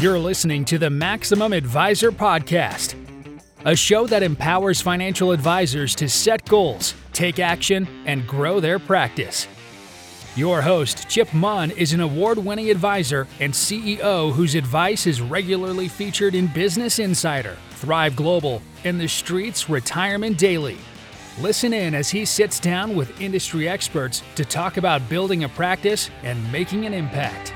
You're listening to the Maximum Advisor Podcast, a show that empowers financial advisors to set goals, take action, and grow their practice. Your host, Chip Munn, is an award winning advisor and CEO whose advice is regularly featured in Business Insider, Thrive Global, and TheStreet's Retirement Daily. Listen in as he sits down with industry experts to talk about building a practice and making an impact.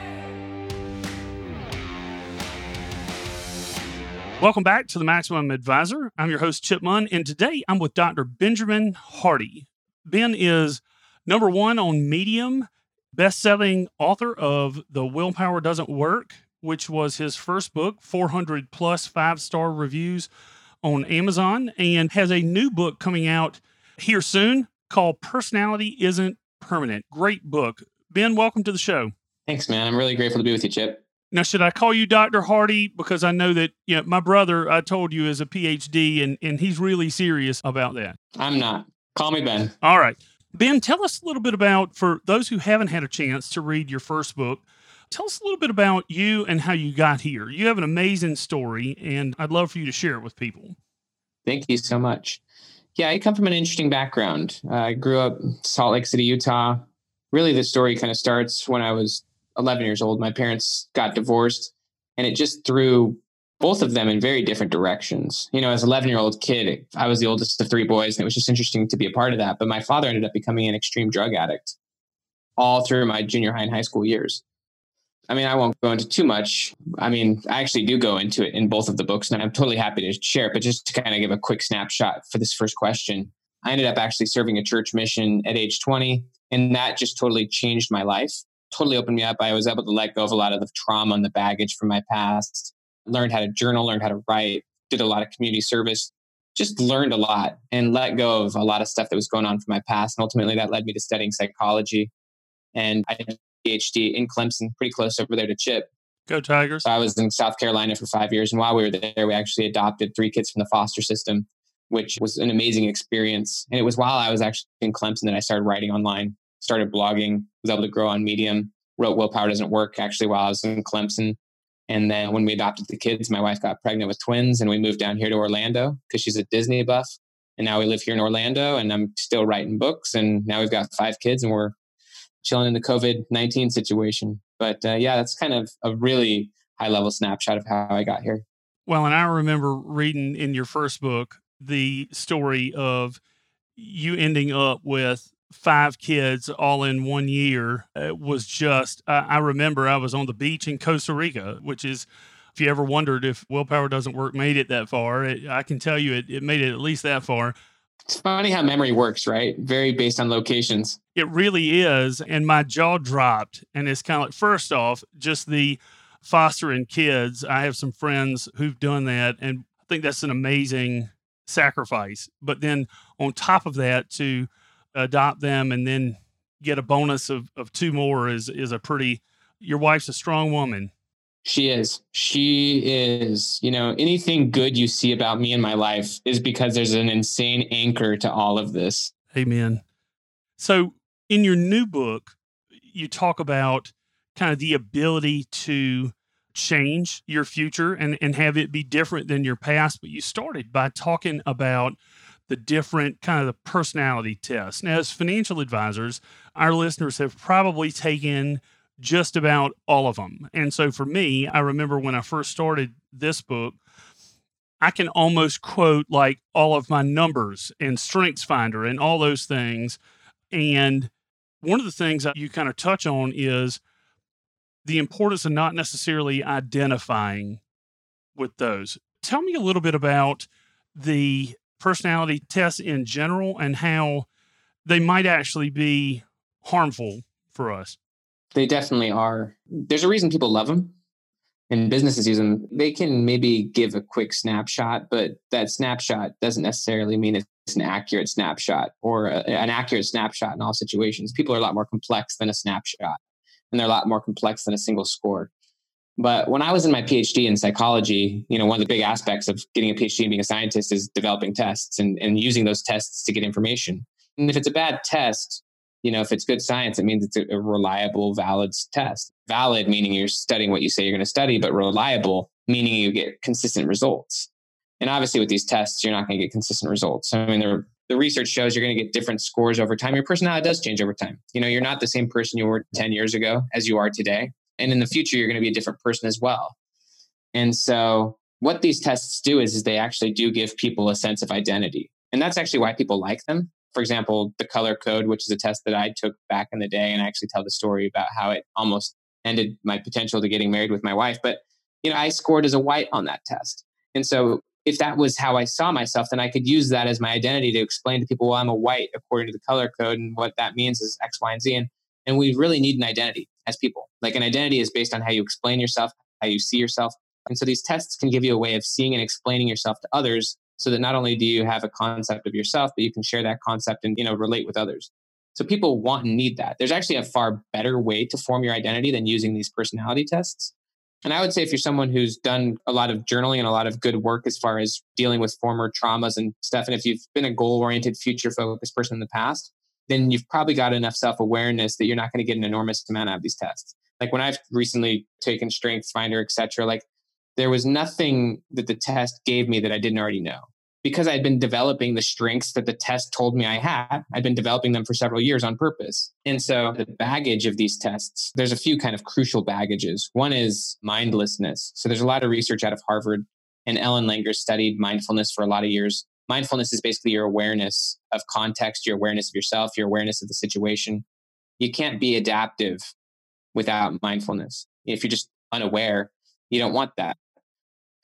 Welcome back to the Maximum Advisor. I'm your host, Chip Munn, and today I'm with Dr. Benjamin Hardy. Ben is number one on Medium, best selling author of The Willpower Doesn't Work, which was his first book, 400 plus five star reviews on Amazon, and has a new book coming out here soon called Personality Isn't Permanent. Great book. Ben, welcome to the show. Thanks, man. I'm really grateful to be with you, Chip. Now, should I call you Dr. Hardy? Because I know that you know, my brother, I told you, is a PhD and, and he's really serious about that. I'm not. Call me Ben. All right. Ben, tell us a little bit about, for those who haven't had a chance to read your first book, tell us a little bit about you and how you got here. You have an amazing story, and I'd love for you to share it with people. Thank you so much. Yeah, I come from an interesting background. Uh, I grew up Salt Lake City, Utah. Really, the story kind of starts when I was 11 years old. My parents got divorced, and it just threw both of them in very different directions. You know, as an 11 year old kid, I was the oldest of three boys, and it was just interesting to be a part of that. But my father ended up becoming an extreme drug addict all through my junior high and high school years. I mean, I won't go into too much. I mean, I actually do go into it in both of the books, and I'm totally happy to share it. But just to kind of give a quick snapshot for this first question, I ended up actually serving a church mission at age 20, and that just totally changed my life totally opened me up. I was able to let go of a lot of the trauma and the baggage from my past, learned how to journal, learned how to write, did a lot of community service, just learned a lot and let go of a lot of stuff that was going on from my past. And ultimately that led me to studying psychology. And I did a PhD in Clemson, pretty close over there to Chip. Go Tigers. So I was in South Carolina for five years. And while we were there, we actually adopted three kids from the foster system, which was an amazing experience. And it was while I was actually in Clemson that I started writing online started blogging, was able to grow on Medium, wrote Willpower Doesn't Work actually while I was in Clemson. And then when we adopted the kids, my wife got pregnant with twins and we moved down here to Orlando because she's a Disney buff. And now we live here in Orlando and I'm still writing books. And now we've got five kids and we're chilling in the COVID 19 situation. But uh, yeah, that's kind of a really high level snapshot of how I got here. Well, and I remember reading in your first book the story of you ending up with five kids all in one year it was just I, I remember i was on the beach in costa rica which is if you ever wondered if willpower doesn't work made it that far it, i can tell you it, it made it at least that far. It's funny how memory works right? Very based on locations. It really is and my jaw dropped and it's kind of like first off just the fostering kids i have some friends who've done that and i think that's an amazing sacrifice. But then on top of that to adopt them and then get a bonus of, of two more is is a pretty your wife's a strong woman. She is. She is you know anything good you see about me in my life is because there's an insane anchor to all of this. Amen. So in your new book you talk about kind of the ability to change your future and, and have it be different than your past but you started by talking about the different kind of the personality tests. Now, as financial advisors, our listeners have probably taken just about all of them. And so for me, I remember when I first started this book, I can almost quote like all of my numbers and Strengths Finder and all those things. And one of the things that you kind of touch on is the importance of not necessarily identifying with those. Tell me a little bit about the personality tests in general and how they might actually be harmful for us? They definitely are. There's a reason people love them and businesses use them. They can maybe give a quick snapshot, but that snapshot doesn't necessarily mean it's an accurate snapshot or a, an accurate snapshot in all situations. People are a lot more complex than a snapshot, and they're a lot more complex than a single score. But when I was in my PhD in psychology, you know, one of the big aspects of getting a PhD and being a scientist is developing tests and, and using those tests to get information. And if it's a bad test, you know, if it's good science, it means it's a, reliable, valid test. valid, meaning you're studying what you say you're going to study, but reliable, meaning you get consistent results. And obviously, with these tests, you're not going to get consistent results. I mean, the research shows you're going to get different scores over time. Your personality does change over time. You know, you're not the same person you were 10 years ago as you are today. And in the future, you're going to be a different person as well. And so, what these tests do is, is they actually do give people a sense of identity. And that's actually why people like them. For example, the color code, which is a test that I took back in the day, and I actually tell the story about how it almost ended my potential to getting married with my wife. But, you know, I scored as a white on that test. And so if that was how I saw myself, then I could use that as my identity to explain to people, well, I'm a white according to the color code. And what that means is X, Y, and Z. And, and we really need an identity as people. Like an identity is based on how you explain yourself, how you see yourself. And so these tests can give you a way of seeing and explaining yourself to others so that not only do you have a concept of yourself, but you can share that concept and, you know, relate with others. So people want and need that. There's actually a far better way to form your identity than using these personality tests. And I would say if you're someone who's done a lot of journaling and a lot of good work as far as dealing with former traumas and stuff, and if you've been a goal oriented, future focused person in the past, then you've probably got enough self awareness that you're not going to get an enormous amount out of these tests. Like when I've recently taken Strengths Finder, etc., like there was nothing that the test gave me that I didn't already know because I'd been developing the strengths that the test told me I had. I'd been developing them for several years on purpose. And so the baggage of these tests, there's a few kind of crucial baggages. One is mindlessness. So there's a lot of research out of Harvard, and Ellen Langer studied mindfulness for a lot of years. Mindfulness is basically your awareness of context, your awareness of yourself, your awareness of the situation. You can't be adaptive without mindfulness. If you're just unaware, you don't want that.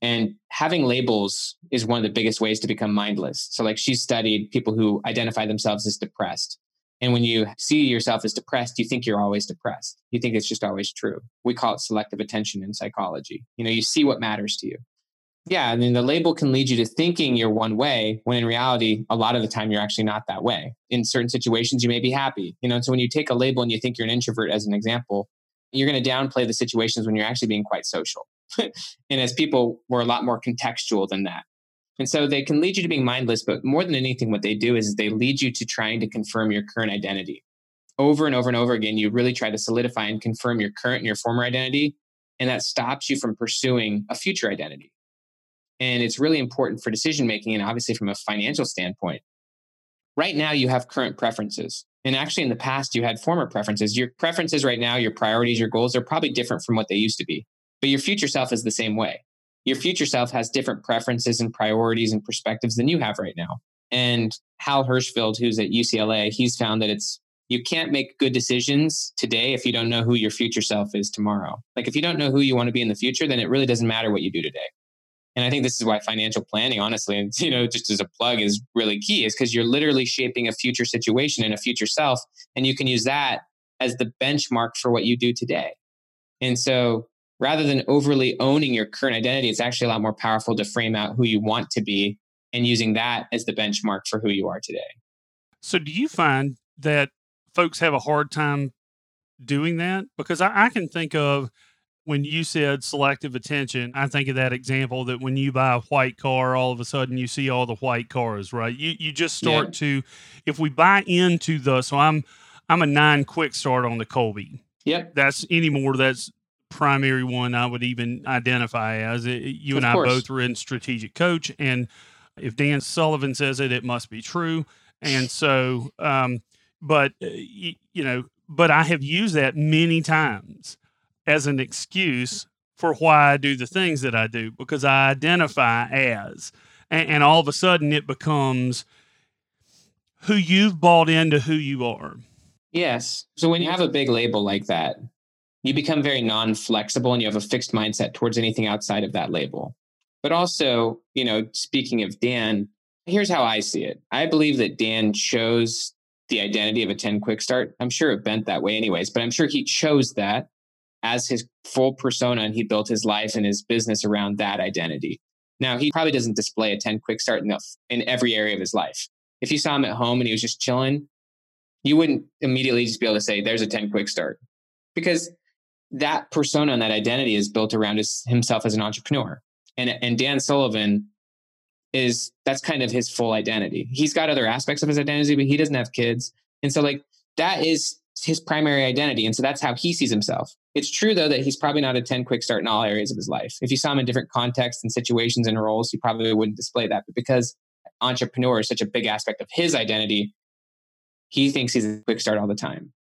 And having labels is one of the biggest ways to become mindless. So, like, she studied people who identify themselves as depressed. And when you see yourself as depressed, you think you're always depressed. You think it's just always true. We call it selective attention in psychology. You know, you see what matters to you. Yeah, I mean, the label can lead you to thinking you're one way when in reality, a lot of the time you're actually not that way. In certain situations, you may be happy. You know, so when you take a label and you think you're an introvert, as an example, you're going to downplay the situations when you're actually being quite social. and as people were a lot more contextual than that. And so they can lead you to being mindless, but more than anything, what they do is they lead you to trying to confirm your current identity. Over and over and over again, you really try to solidify and confirm your current and your former identity. And that stops you from pursuing a future identity. And it's really important for decision making and obviously from a financial standpoint. Right now, you have current preferences. And actually, in the past, you had former preferences. Your preferences right now, your priorities, your goals are probably different from what they used to be. But your future self is the same way. Your future self has different preferences and priorities and perspectives than you have right now. And Hal Hershfield, who's at UCLA, he's found that it's you can't make good decisions today if you don't know who your future self is tomorrow. Like if you don't know who you want to be in the future, then it really doesn't matter what you do today. And I think this is why financial planning, honestly, and you know, just as a plug, is really key, is because you're literally shaping a future situation and a future self, and you can use that as the benchmark for what you do today. And so rather than overly owning your current identity, it's actually a lot more powerful to frame out who you want to be and using that as the benchmark for who you are today. So, do you find that folks have a hard time doing that? Because I, I can think of when you said selective attention, I think of that example that when you buy a white car, all of a sudden you see all the white cars, right? You you just start yeah. to if we buy into the so I'm I'm a nine quick start on the Kolbe. Yep. That's anymore. That's primary one I would even identify as. It, you of and course. I both were in strategic coach, and if Dan Sullivan says it, it must be true. And so, um, but uh, you, you know, but I have used that many times as an excuse for why I do the things that I do because I identify as, and, and all of a sudden it becomes who you've bought into who you are. Yes. So when you have a big label like that, you become very non flexible and you have a fixed mindset towards anything outside of that label. But also, you know, speaking of Dan, here's how I see it. I believe that Dan chose the identity of a 10 quick start. I'm sure it bent that way, anyways, but I'm sure he chose that as his full persona and he built his life and his business around that identity. Now, he probably doesn't display a 10 quick start in, in every area of his life. If you saw him at home and he was just chilling, you wouldn't immediately just be able to say, there's a 10 quick start because that persona and that identity is built around his, himself as an entrepreneur. And, and Dan Sullivan is that's kind of his full identity. He's got other aspects of his identity, but he doesn't have kids. And so like that is his primary identity. And so that's how he sees himself. It's true, though, that he's probably not a 10 quick start in all areas of his life. If you saw him in different contexts and situations and roles, he probably wouldn't display that. But because entrepreneur is such a big aspect of his identity, he thinks he's a quick start all the time.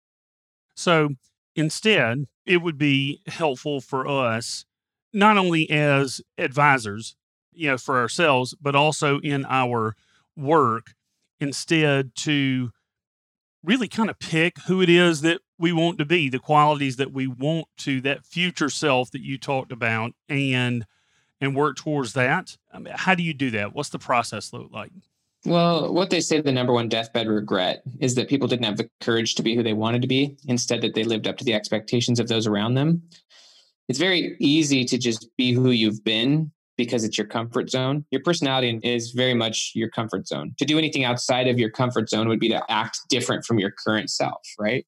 So instead, it would be helpful for us, not only as advisors, you know, for ourselves, but also in our work, instead to really kind of pick who it is that we want to be, the qualities that we want to, that future self that you talked about, and and work towards that. I mean, how do you do that? What's the process look like? Well, what they say the number one deathbed regret is that people didn't have the courage to be who they wanted to be, instead that they lived up to the expectations of those around them. It's very easy to just be who you've been because it's your comfort zone. Your personality is very much your comfort zone. To do anything outside of your comfort zone would be to act different from your current self, right?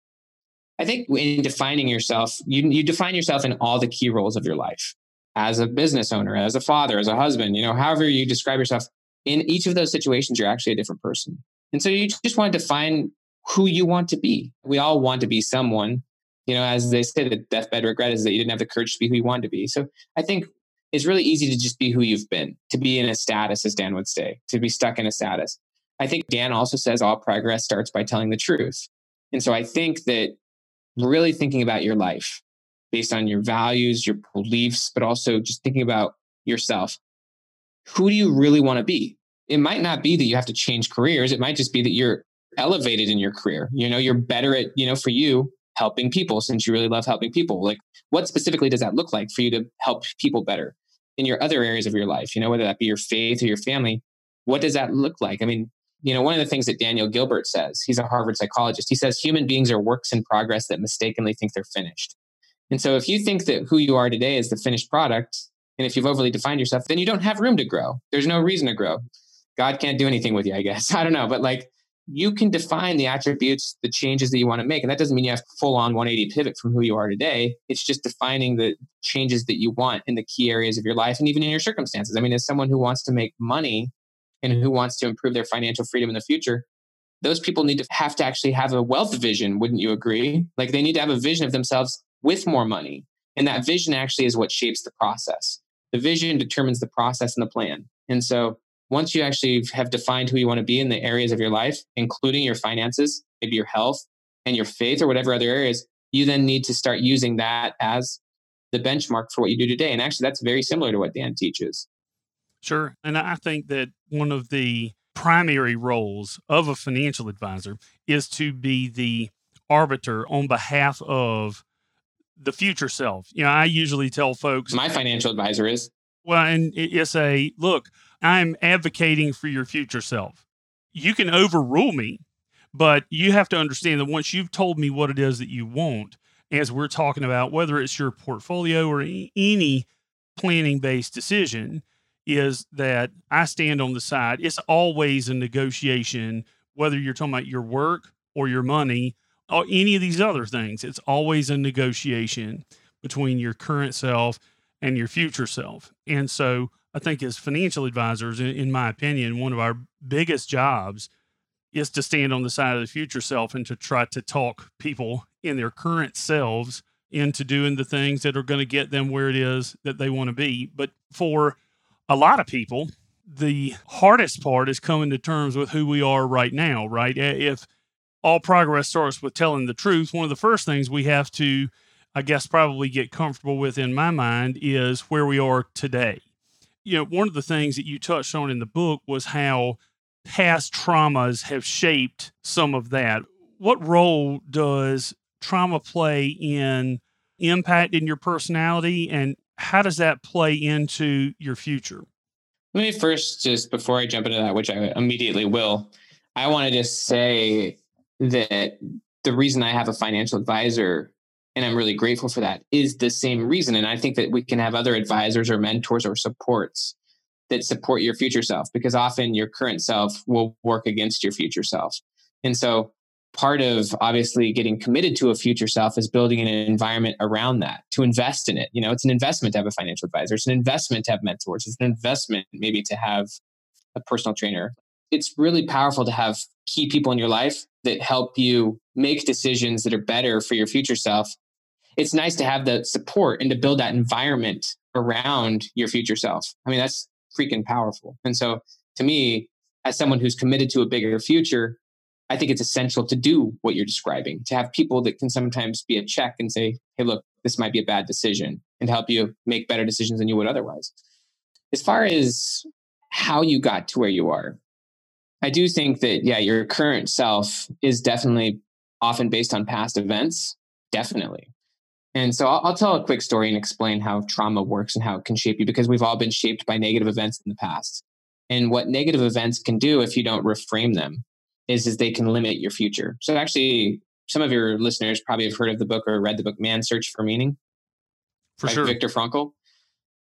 I think in defining yourself, you, you define yourself in all the key roles of your life as a business owner, as a father, as a husband, you know, however you describe yourself. In each of those situations, you're actually a different person. And so you just want to define who you want to be. We all want to be someone. You know, as they say, the deathbed regret is that you didn't have the courage to be who you wanted to be. So I think it's really easy to just be who you've been, to be in a status, as Dan would say, to be stuck in a status. I think Dan also says all progress starts by telling the truth. And so I think that really thinking about your life based on your values, your beliefs, but also just thinking about yourself. Who do you really want to be? It might not be that you have to change careers. It might just be that you're elevated in your career. You know, you're better at, you know, for you, helping people since you really love helping people. Like, what specifically does that look like for you to help people better in your other areas of your life? You know, whether that be your faith or your family, what does that look like? I mean, you know, one of the things that Daniel Gilbert says, he's a Harvard psychologist, he says human beings are works in progress that mistakenly think they're finished. And so if you think that who you are today is the finished product, and if you've overly defined yourself, then you don't have room to grow. There's no reason to grow. God can't do anything with you, I guess. I don't know. But like you can define the attributes, the changes that you want to make. And that doesn't mean you have full on 180 pivot from who you are today. It's just defining the changes that you want in the key areas of your life and even in your circumstances. I mean, as someone who wants to make money, and who wants to improve their financial freedom in the future, those people need to have to actually have a wealth vision, wouldn't you agree? Like they need to have a vision of themselves with more money. And that vision actually is what shapes the process. The vision determines the process and the plan. And so once you actually have defined who you want to be in the areas of your life, including your finances, maybe your health and your faith or whatever other areas, you then need to start using that as the benchmark for what you do today. And actually, that's very similar to what Dan teaches. Sure. And I think that one of the primary roles of a financial advisor is to be the arbiter on behalf of the future self. You know, I usually tell folks my financial advisor is well, and it's a look, I'm advocating for your future self. You can overrule me, but you have to understand that once you've told me what it is that you want, as we're talking about, whether it's your portfolio or any planning based decision, is that I stand on the side. It's always a negotiation, whether you're talking about your work or your money or any of these other things. It's always a negotiation between your current self and your future self. And so I think as financial advisors, in my opinion, one of our biggest jobs is to stand on the side of the future self and to try to talk people in their current selves into doing the things that are going to get them where it is that they want to be. But for a lot of people, the hardest part is coming to terms with who we are right now, right? If all progress starts with telling the truth, one of the first things we have to, I guess, probably get comfortable with in my mind is where we are today. You know, one of the things that you touched on in the book was how past traumas have shaped some of that. What role does trauma play in impacting your personality and how does that play into your future? Let me first, just before I jump into that, which I immediately will, I want to just say that the reason I have a financial advisor, and I'm really grateful for that, is the same reason. And I think that we can have other advisors or mentors or supports that support your future self because often your current self will work against your future self. And so part of obviously getting committed to a future self is building an environment around that to invest in it. You know, it's an investment to have a financial advisor. It's an investment to have mentors. It's an investment maybe to have a personal trainer. It's really powerful to have key people in your life that help you make decisions that are better for your future self, it's nice to have the support and to build that environment around your future self. I mean, that's freaking powerful. And so to me, as someone who's committed to a bigger future, I think it's essential to do what you're describing, to have people that can sometimes be a check and say, hey, look, this might be a bad decision and help you make better decisions than you would otherwise. As far as how you got to where you are, I do think that, yeah, your current self is definitely often based on past events. Definitely. And so I'll, I'll, tell a quick story and explain how trauma works and how it can shape you because we've all been shaped by negative events in the past. And what negative events can do if you don't reframe them is, is they can limit your future. So actually, some of your listeners probably have heard of the book or read the book Man's Search for Meaning. For sure. Viktor Frankl.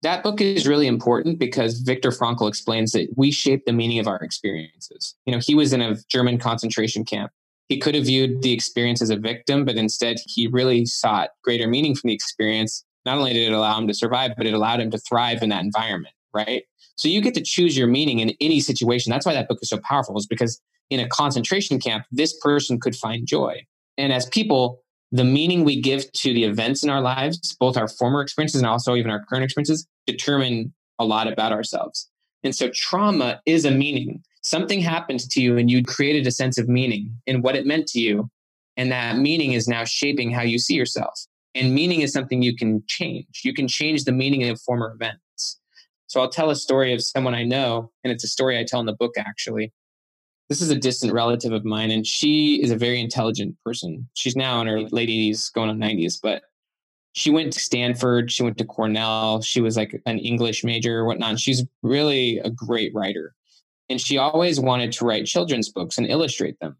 That book is really important because Viktor Frankl explains that we shape the meaning of our experiences. You know, he was in a German concentration camp he could have viewed the experience as a victim, but instead he really sought greater meaning from the experience. Not only did it allow him to survive, but it allowed him to thrive in that environment, right? So you get to choose your meaning in any situation. That's why that book is so powerful, is because in a concentration camp, this person could find joy. And as people, the meaning we give to the events in our lives, both our former experiences and also even our current experiences, determine a lot about ourselves. And so trauma is a meaning something happened to you and you created a sense of meaning in what it meant to you. And that meaning is now shaping how you see yourself. And meaning is something you can change. You can change the meaning of former events. So I'll tell a story of someone I know, and it's a story I tell in the book actually. This is a distant relative of mine, and she is a very intelligent person. She's now in her late 80s, going on 90s, but she went to Stanford, she went to Cornell, she was like an English major whatnot. She's really a great writer. And she always wanted to write children's books and illustrate them.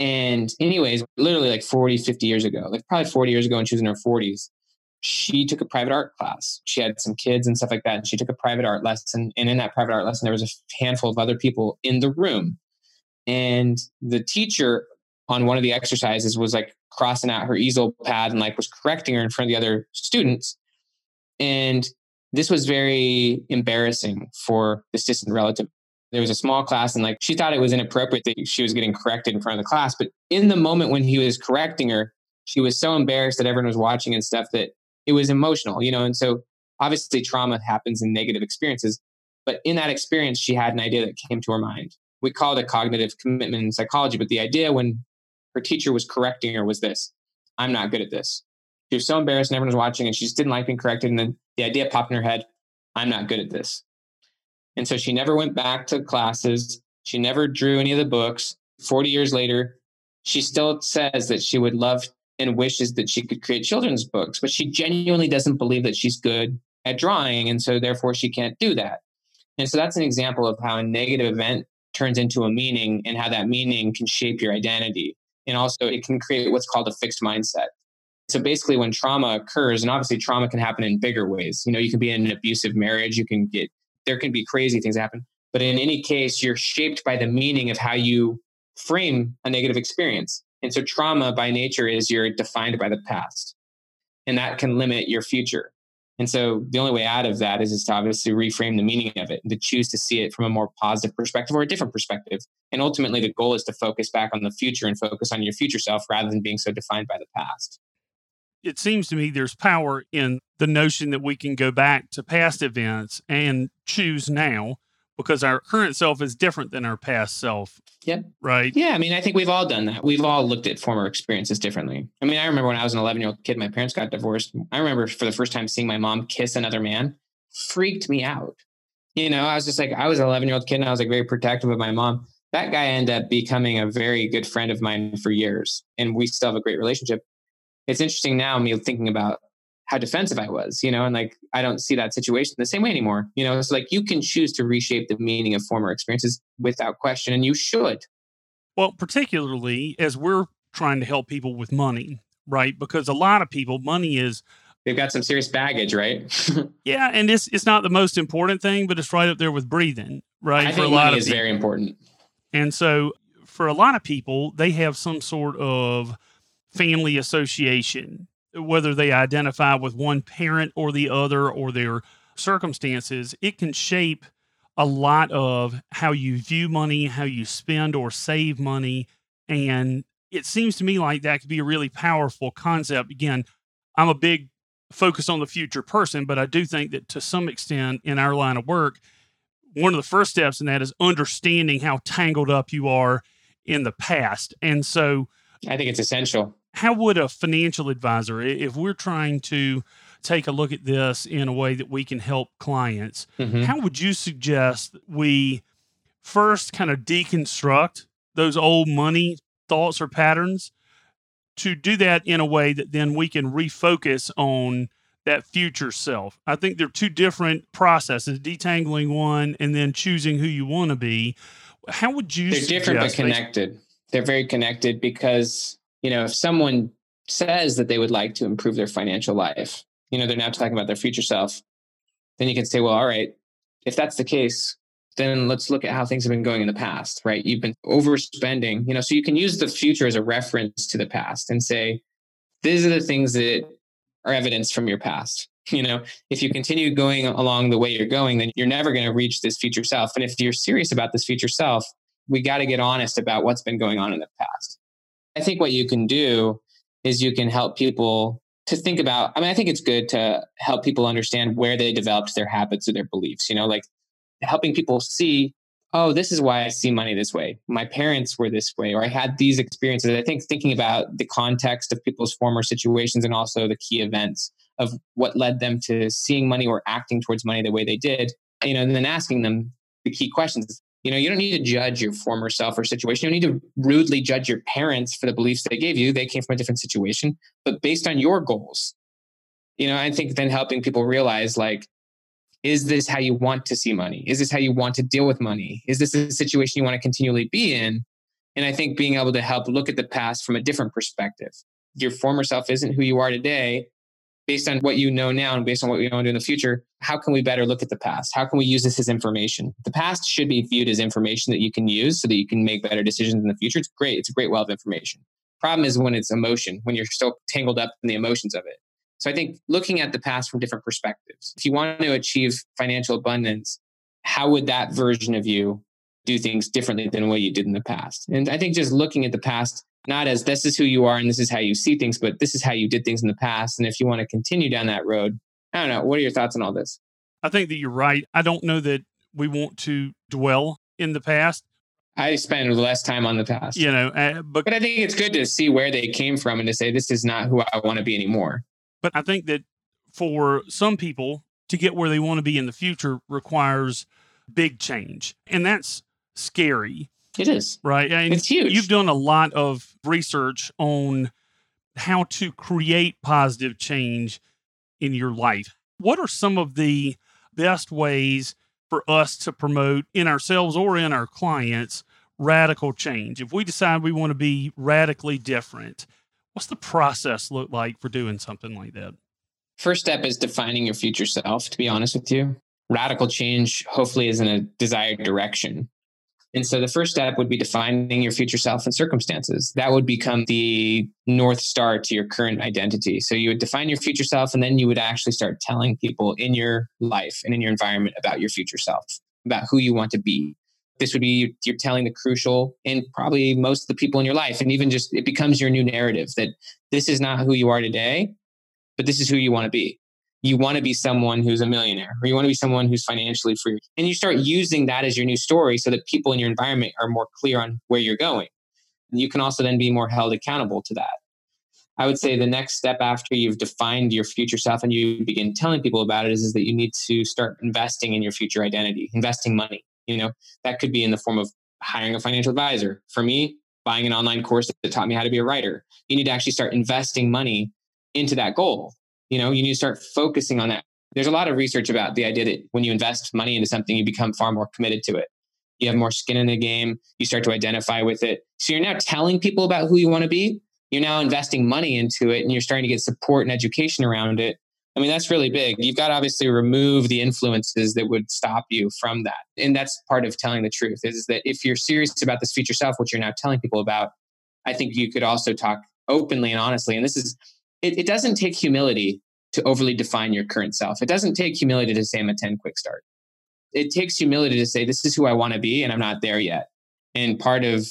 And, anyways, literally like 40, 50 years ago, like probably 40 years ago when she was in her 40s, she took a private art class. She had some kids and stuff like that. And she took a private art lesson. And in that private art lesson, there was a handful of other people in the room. And the teacher on one of the exercises was like crossing out her easel pad and like was correcting her in front of the other students. And this was very embarrassing for this distant relative there was a small class and like she thought it was inappropriate that she was getting corrected in front of the class. But in the moment when he was correcting her, she was so embarrassed that everyone was watching and stuff that it was emotional, you know. And so obviously trauma happens in negative experiences. But in that experience, she had an idea that came to her mind. We call it a cognitive commitment in psychology, but the idea when her teacher was correcting her was this I'm not good at this. She was so embarrassed and everyone was watching and she just didn't like being corrected. And then the idea popped in her head I'm not good at this. And so she never went back to classes. She never drew any of the books. 40 years later, she still says that she would love and wishes that she could create children's books, but she genuinely doesn't believe that she's good at drawing. And so therefore she can't do that. And so that's an example of how a negative event turns into a meaning and how that meaning can shape your identity. And also it can create what's called a fixed mindset. So basically, when trauma occurs, and obviously trauma can happen in bigger ways. You know, you can be in an abusive marriage, you can get there can be crazy things happen. But in any case, you're shaped by the meaning of how you frame a negative experience. And so trauma by nature is you're defined by the past. And that can limit your future. And so the only way out of that is, is to obviously reframe the meaning of it and to choose to see it from a more positive perspective or a different perspective. And ultimately, the goal is to focus back on the future and focus on your future self rather than being so defined by the past it seems to me there's power in the notion that we can go back to past events and choose now because our current self is different than our past self. Yep. Right. Yeah. I mean, I think we've all done that. We've all looked at former experiences differently. I mean, I remember when I was an 11 year old kid, my parents got divorced. I remember for the first time seeing my mom kiss another man, freaked me out. You know, I was just like, I was an 11 year old kid and I was like very protective of my mom. That guy ended up becoming a very good friend of mine for years. And we still have a great relationship it's interesting now me thinking about how defensive I was, you know, and like I don't see that situation the same way anymore. You know, it's like you can choose to reshape the meaning of former experiences without question, and you should. Well, particularly as we're trying to help people with money, right? Because a lot of people, money is they've got some serious baggage, right? yeah, and it's it's not the most important thing, but it's right up there with breathing, right? I for think a lot money of is people. very important. And so for a lot of people, they have some sort of family association, whether they identify with one parent or the other or their circumstances, it can shape a lot of how you view money, how you spend or save money. And it seems to me like that could be a really powerful concept. Again, I'm a big focus on the future person, but I do think that to some extent in our line of work, one of the first steps in that is understanding how tangled up you are in the past. And so I think it's essential. How would a financial advisor, if we're trying to take a look at this in a way that we can help clients, mm-hmm. how would you suggest we first kind of deconstruct those old money thoughts or patterns to do that in a way that then we can refocus on that future self. I think they're two different processes, detangling one and then choosing who you want to be. How would you They're different but connected. They're very connected because, you know, if someone says that they would like to improve their financial life, you know, they're now talking about their future self, then you can say, well, all right, if that's the case, then let's look at how things have been going in the past, right? You've been overspending, you know, so you can use the future as a reference to the past and say, these are the things that are evidence from your past. You know, if you continue going along the way you're going, then you're never going to reach this future self. And if you're serious about this future self, we got to get honest about what's been going on in the past. I think what you can do is you can help people to think about. I mean, I think it's good to help people understand where they developed their habits or their beliefs. You know, like helping people see, oh, this is why I see money this way. My parents were this way, or I had these experiences. I think thinking about the context of people's former situations and also the key events of what led them to seeing money or acting towards money the way they did, you know, and then asking them the key questions. You know, you don't need to judge your former self or situation. You don't need to rudely judge your parents for the beliefs they gave you. They came from a different situation, but based on your goals. You know, I think then helping people realize like is this how you want to see money? Is this how you want to deal with money? Is this a situation you want to continually be in? And I think being able to help look at the past from a different perspective. Your former self isn't who you are today. Based on what you know now and based on what we want to do in the future, how can we better look at the past? How can we use this as information? The past should be viewed as information that you can use so that you can make better decisions in the future. It's great. It's a great well of information. Problem is when it's emotion, when you're still tangled up in the emotions of it. So I think looking at the past from different perspectives. If you want to achieve financial abundance, how would that version of you do things differently than what you did in the past? And I think just looking at the past, not as this is who you are and this is how you see things, but this is how you did things in the past. And if you want to continue down that road, I don't know. What are your thoughts on all this? I think that you're right. I don't know that we want to dwell in the past. I spend less time on the past. You know, uh, but, but I think it's good to see where they came from and to say, this is not who I want to be anymore. But I think that for some people to get where they want to be in the future requires big change. And that's scary. It is. Right. And it's huge. You've done a lot of research on how to create positive change in your life. What are some of the best ways for us to promote in ourselves or in our clients radical change? If we decide we want to be radically different, What's the process look like for doing something like that? First step is defining your future self, to be honest with you. Radical change, hopefully, is in a desired direction. And so the first step would be defining your future self and circumstances. That would become the North Star to your current identity. So you would define your future self, and then you would actually start telling people in your life and in your environment about your future self, about who you want to be this would be you're telling the crucial and probably most of the people in your life and even just it becomes your new narrative that this is not who you are today but this is who you want to be you want to be someone who's a millionaire or you want to be someone who's financially free and you start using that as your new story so that people in your environment are more clear on where you're going and you can also then be more held accountable to that i would say the next step after you've defined your future self and you begin telling people about it is, is that you need to start investing in your future identity investing money you know, that could be in the form of hiring a financial advisor. For me, buying an online course that taught me how to be a writer. You need to actually start investing money into that goal. You know, you need to start focusing on that. There's a lot of research about the idea that when you invest money into something, you become far more committed to it. You have more skin in the game. You start to identify with it. So you're now telling people about who you want to be. You're now investing money into it and you're starting to get support and education around it. I mean, that's really big. You've got to obviously remove the influences that would stop you from that. And that's part of telling the truth is that if you're serious about this future self, which you're now telling people about, I think you could also talk openly and honestly. And this is, it, it doesn't take humility to overly define your current self. It doesn't take humility to say I'm a 10 quick start. it takes humility to say, this is who I want to be, and I'm not there yet. And part of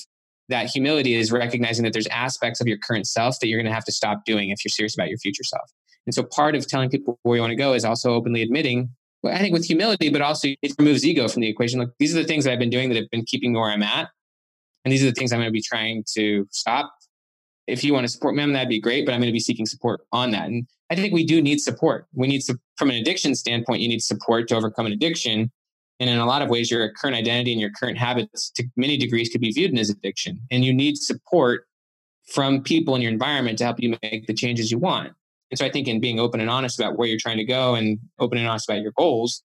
that humility is recognizing that there's aspects of your current self that you're going to have to stop doing if you're serious about your future self. And so part of telling people where you want to go is also openly admitting, well, I think with humility, but also it removes ego from the equation. Like these are the things that I've been doing that have been keeping me where I'm at. And these are the things I'm going to be trying to stop. If you want to support me, that'd be great, but I'm going to be seeking support on that. And I think we do need support. We need, from an addiction standpoint, you need support to overcome an addiction. And in a lot of ways, your current identity and your current habits, to many degrees, could be viewed as addiction. And you need support from people in your environment to help you make the changes you want. And so I think in being open and honest about where you're trying to go and open and honest about your goals,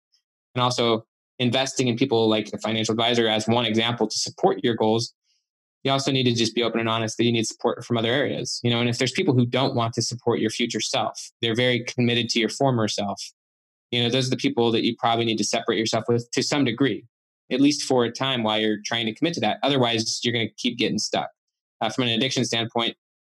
and also investing in people like a financial advisor as one example to support your goals, you also need to just be open and honest that you need support from other areas. You know, and if there's people who don't want to support your future self, they're very committed to your former self you know those are the people that you probably need to separate yourself with to some degree at least for a time while you're trying to commit to that. Otherwise you're going to keep getting stuck. Uh, from an addiction standpoint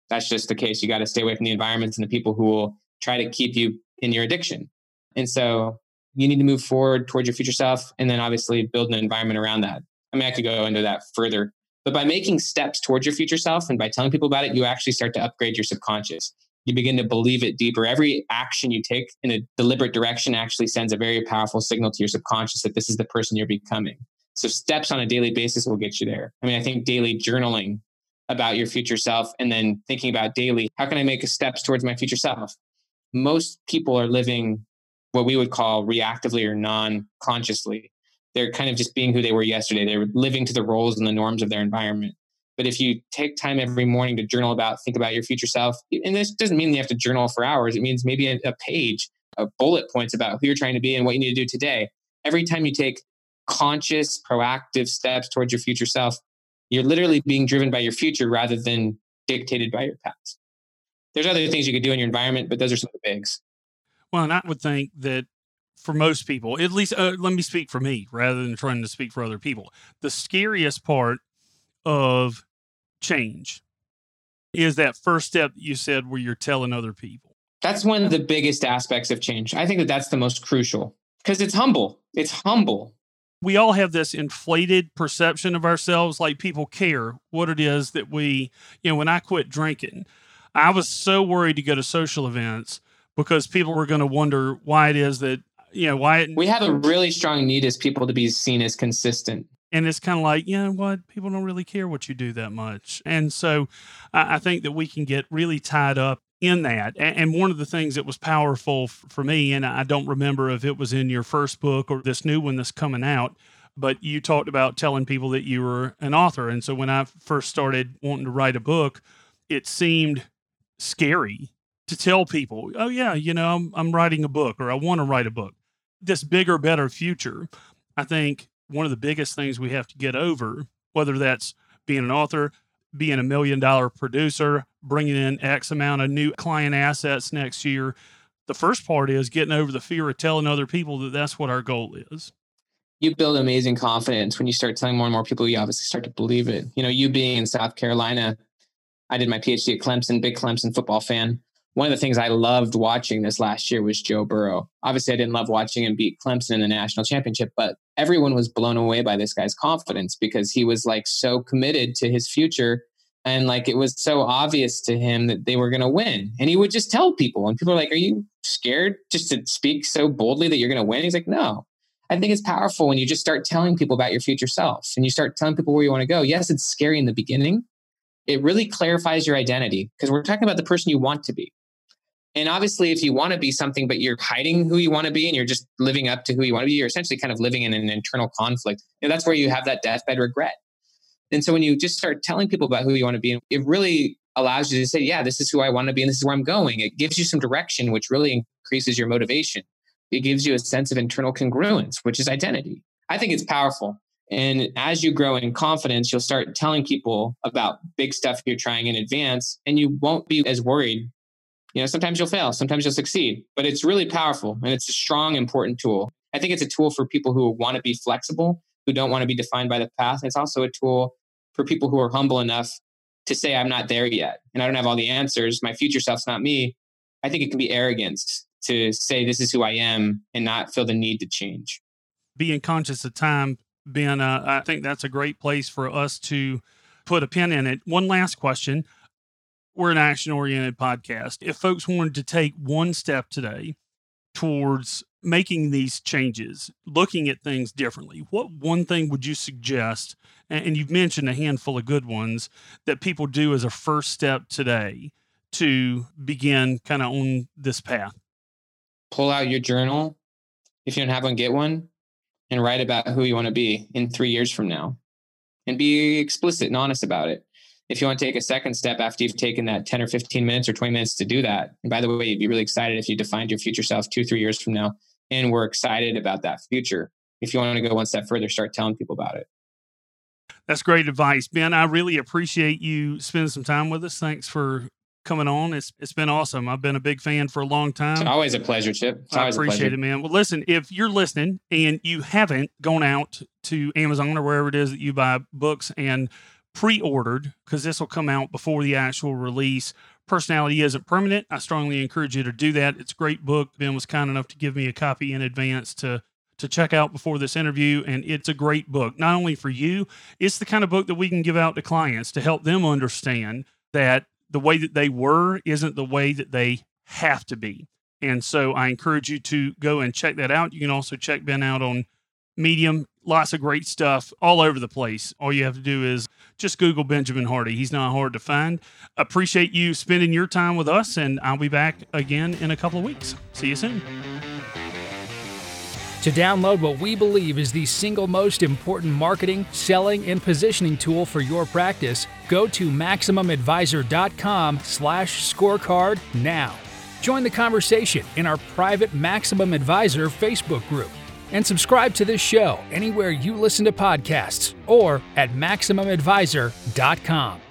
that's just the case. You got to stay away from the environments and the people who will try to keep you in your addiction. And so you need to move forward towards your future self and then obviously build an environment around that. I mean i could go into that further but by making steps towards your future self and by telling people about it you actually start to upgrade your subconscious you begin to believe it deeper. Every action you take in a deliberate direction actually sends a very powerful signal to your subconscious that this is the person you're becoming. So, steps on a daily basis will get you there. I mean, I think daily journaling about your future self and then thinking about daily, how can I make steps towards my future self? Most people are living what we would call reactively or non consciously. They're kind of just being who they were yesterday. They're living to the roles and the norms of their environment. But if you take time every morning to journal about, think about your future self, and this doesn't mean you have to journal for hours. It means maybe a, a page of bullet points about who you're trying to be and what you need to do today. Every time you take conscious, proactive steps towards your future self, you're literally being driven by your future rather than dictated by your past. There's other things you could do in your environment, but those are some of the bigs. Well, and I would think that for most people, at least uh, let me speak for me rather than trying to speak for other people. The scariest part of change is that first step you said where you're telling other people. That's one of the biggest aspects of change. I think that that's the most crucial because it's humble. It's humble. We all have this inflated perception of ourselves, like people care what it is that we, you know, when I quit drinking, I was so worried to go to social events because people were going to wonder why it is that, you know, why we have a really strong need as people to be seen as consistent. And it's kind of like you know what? People don't really care what you do that much. And so i, I think that we can get really tied up in that. And, and one of the things that was powerful for me and i don't remember if it was in your first book or this new one that's coming out but you talked about telling people that you were an author. And so when i first started wanting to write a book it seemed scary to tell people oh yeah you know i'm, I'm writing a book or i want to write a book this bigger better future i think one of the biggest things we have to get over, whether that's being an author, being a million dollar producer, bringing in X amount of new client assets next year. The first part is getting over the fear of telling other people that that's what our goal is. You build amazing confidence when you start telling more and more people, you obviously start to believe it. You know, you being in South Carolina, I did my PhD at Clemson, big Clemson football fan one of the things I loved watching this last year was Joe Burrow. Obviously, I didn't love watching him beat Clemson in the national championship, but everyone was blown away by this guy's confidence because he was like so committed to his future. And like it was so obvious to him that they were going to win. And he would just tell people, and people are like, Are you scared just to speak so boldly that you're going to win? He's like, No. I think it's powerful when you just start telling people about your future self and you start telling people where you want to go. Yes, it's scary in the beginning. It really clarifies your identity because we're talking about the person you want to be. And obviously, if you want to be something, but you're hiding who you want to be and you're just living up to who you want to be, you're essentially kind of living in an internal conflict. And that's where you have that deathbed regret. And so when you just start telling people about who you want to be, it really allows you to say, yeah, this is who I want to be and this is where I'm going. It gives you some direction, which really increases your motivation. It gives you a sense of internal congruence, which is identity. I think it's powerful. And as you grow in confidence, you'll start telling people about big stuff you're trying in advance, and you won't be as worried you know, sometimes you'll fail, sometimes you'll succeed, but it's really powerful and it's a strong, important tool. I think it's a tool for people who want to be flexible, who don't want to be defined by the past. It's also a tool for people who are humble enough to say, I'm not there yet and I don't have all the answers. My future self's not me. I think it can be arrogance to say, this is who I am and not feel the need to change. being conscious of time, Ben, uh, I think that's a great place for us to put a pin in it. One last question. We're an action oriented podcast. If folks wanted to take one step today towards making these changes, looking at things differently, what one thing would you suggest? And you've mentioned a handful of good ones that people do as a first step today to begin kind of on this path. Pull out your journal. If you don't have one, get one and write about who you want to be in three years from now and be explicit and honest about it. If you want to take a second step after you've taken that 10 or 15 minutes or 20 minutes to do that, and by the way, you'd be really excited if you defined your future self two, three years from now and we're excited about that future. If you want to go one step further, start telling people about it. That's great advice, Ben. I really appreciate you spending some time with us. Thanks for coming on. It's it's been awesome. I've been a big fan for a long time. It's always a pleasure, Chip. It's I appreciate it, man. Well, listen, if you're listening and you haven't gone out to Amazon or wherever it is that you buy books and pre-ordered, because this will come out before the actual release. Personality isn't permanent. I strongly encourage you to do that. It's a great book. Ben was kind enough to give me a copy in advance to to check out before this interview. And it's a great book, not only for you, it's the kind of book that we can give out to clients to help them understand that the way that they were isn't the way that they have to be. And so I encourage you to go and check that out. You can also check Ben out on Medium. Lots of great stuff all over the place. All you have to do is just Google Benjamin Hardy. He's not hard to find. Appreciate you spending your time with us, and I'll be back again in a couple of weeks. See you soon. To download what we believe is the single most important marketing, selling, and positioning tool for your practice, go to MaximumAdvisor.com slash scorecard now. Join the conversation in our private Maximum Advisor Facebook group. And subscribe to this show anywhere you listen to podcasts or at MaximumAdvisor.com.